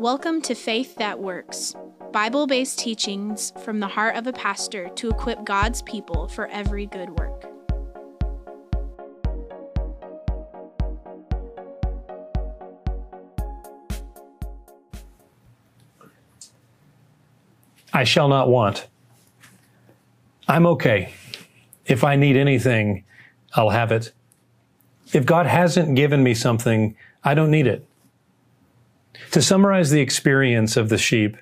Welcome to Faith That Works, Bible based teachings from the heart of a pastor to equip God's people for every good work. I shall not want. I'm okay. If I need anything, I'll have it. If God hasn't given me something, I don't need it. To summarize the experience of the sheep,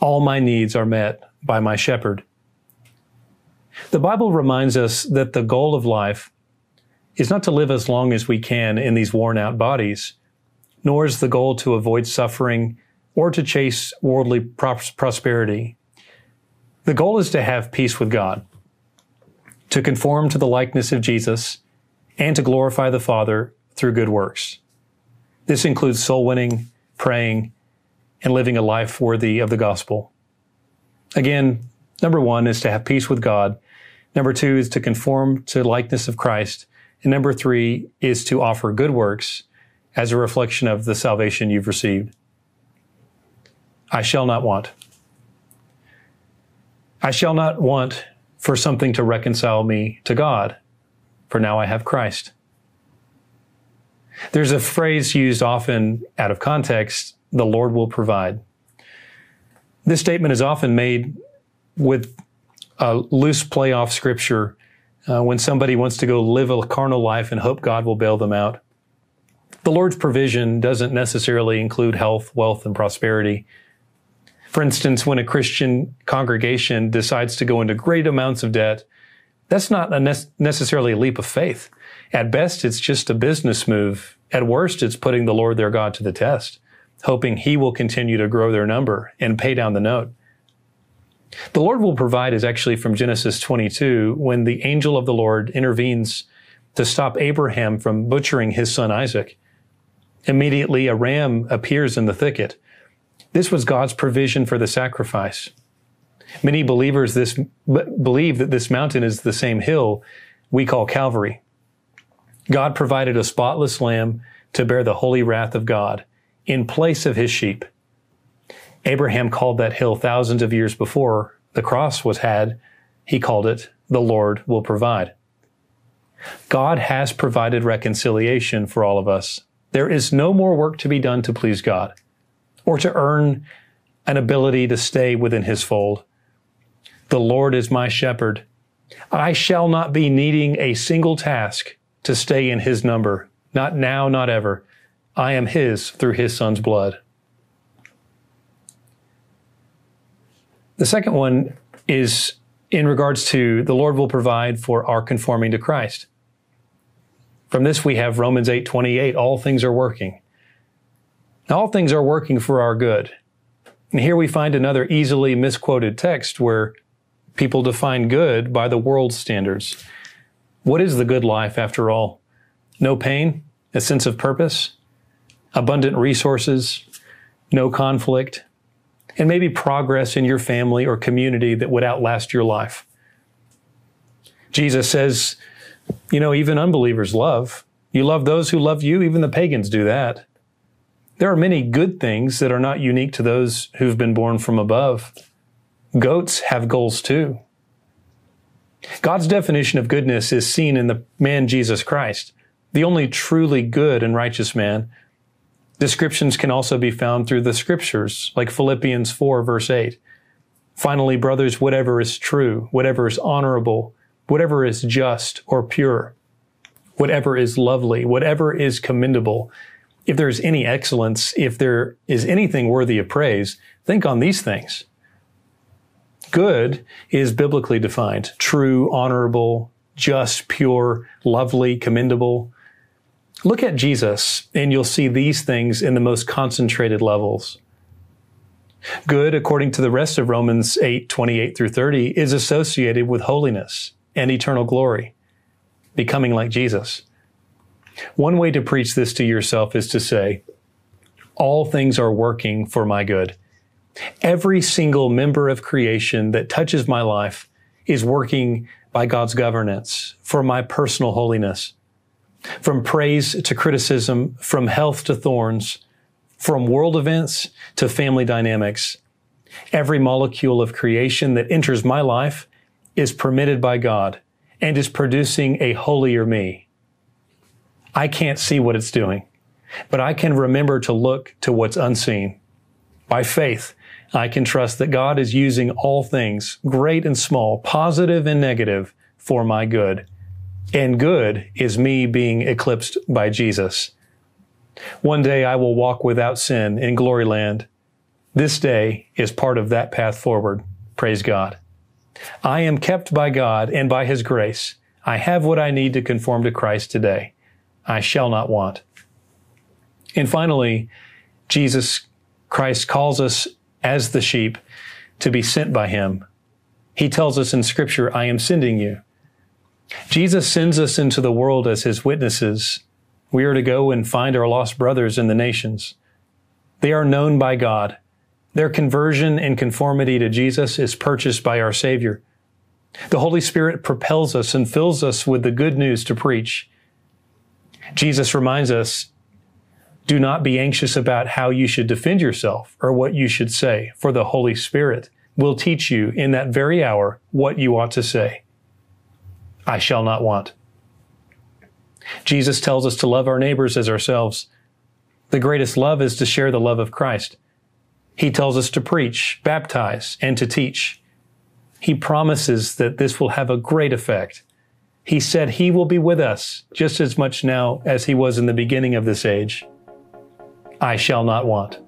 all my needs are met by my shepherd. The Bible reminds us that the goal of life is not to live as long as we can in these worn out bodies, nor is the goal to avoid suffering or to chase worldly prosperity. The goal is to have peace with God, to conform to the likeness of Jesus, and to glorify the Father through good works. This includes soul winning, praying, and living a life worthy of the gospel. Again, number one is to have peace with God. Number two is to conform to likeness of Christ. And number three is to offer good works as a reflection of the salvation you've received. I shall not want. I shall not want for something to reconcile me to God, for now I have Christ. There's a phrase used often out of context the Lord will provide. This statement is often made with a loose play off scripture uh, when somebody wants to go live a carnal life and hope God will bail them out. The Lord's provision doesn't necessarily include health, wealth, and prosperity. For instance, when a Christian congregation decides to go into great amounts of debt, that's not a ne- necessarily a leap of faith. At best, it's just a business move. At worst, it's putting the Lord their God to the test, hoping he will continue to grow their number and pay down the note. The Lord will provide is actually from Genesis 22 when the angel of the Lord intervenes to stop Abraham from butchering his son Isaac. Immediately, a ram appears in the thicket this was God's provision for the sacrifice. Many believers this, believe that this mountain is the same hill we call Calvary. God provided a spotless lamb to bear the holy wrath of God in place of his sheep. Abraham called that hill thousands of years before the cross was had. He called it, the Lord will provide. God has provided reconciliation for all of us. There is no more work to be done to please God or to earn an ability to stay within his fold. The Lord is my shepherd. I shall not be needing a single task to stay in his number. Not now, not ever. I am his through his son's blood. The second one is in regards to the Lord will provide for our conforming to Christ. From this we have Romans 8:28 all things are working all things are working for our good. And here we find another easily misquoted text where people define good by the world's standards. What is the good life after all? No pain, a sense of purpose, abundant resources, no conflict, and maybe progress in your family or community that would outlast your life. Jesus says, you know, even unbelievers love. You love those who love you, even the pagans do that. There are many good things that are not unique to those who've been born from above. Goats have goals too. God's definition of goodness is seen in the man Jesus Christ, the only truly good and righteous man. Descriptions can also be found through the scriptures, like Philippians 4 verse 8. Finally, brothers, whatever is true, whatever is honorable, whatever is just or pure, whatever is lovely, whatever is commendable, if there's any excellence, if there is anything worthy of praise, think on these things. Good is biblically defined true, honorable, just, pure, lovely, commendable. Look at Jesus, and you'll see these things in the most concentrated levels. Good, according to the rest of Romans 8 28 through 30, is associated with holiness and eternal glory, becoming like Jesus. One way to preach this to yourself is to say, all things are working for my good. Every single member of creation that touches my life is working by God's governance for my personal holiness. From praise to criticism, from health to thorns, from world events to family dynamics. Every molecule of creation that enters my life is permitted by God and is producing a holier me. I can't see what it's doing, but I can remember to look to what's unseen. By faith, I can trust that God is using all things, great and small, positive and negative, for my good. And good is me being eclipsed by Jesus. One day I will walk without sin in glory land. This day is part of that path forward. Praise God. I am kept by God and by His grace. I have what I need to conform to Christ today. I shall not want. And finally, Jesus Christ calls us as the sheep to be sent by Him. He tells us in Scripture, I am sending you. Jesus sends us into the world as His witnesses. We are to go and find our lost brothers in the nations. They are known by God. Their conversion and conformity to Jesus is purchased by our Savior. The Holy Spirit propels us and fills us with the good news to preach. Jesus reminds us, do not be anxious about how you should defend yourself or what you should say, for the Holy Spirit will teach you in that very hour what you ought to say. I shall not want. Jesus tells us to love our neighbors as ourselves. The greatest love is to share the love of Christ. He tells us to preach, baptize, and to teach. He promises that this will have a great effect. He said he will be with us just as much now as he was in the beginning of this age. I shall not want.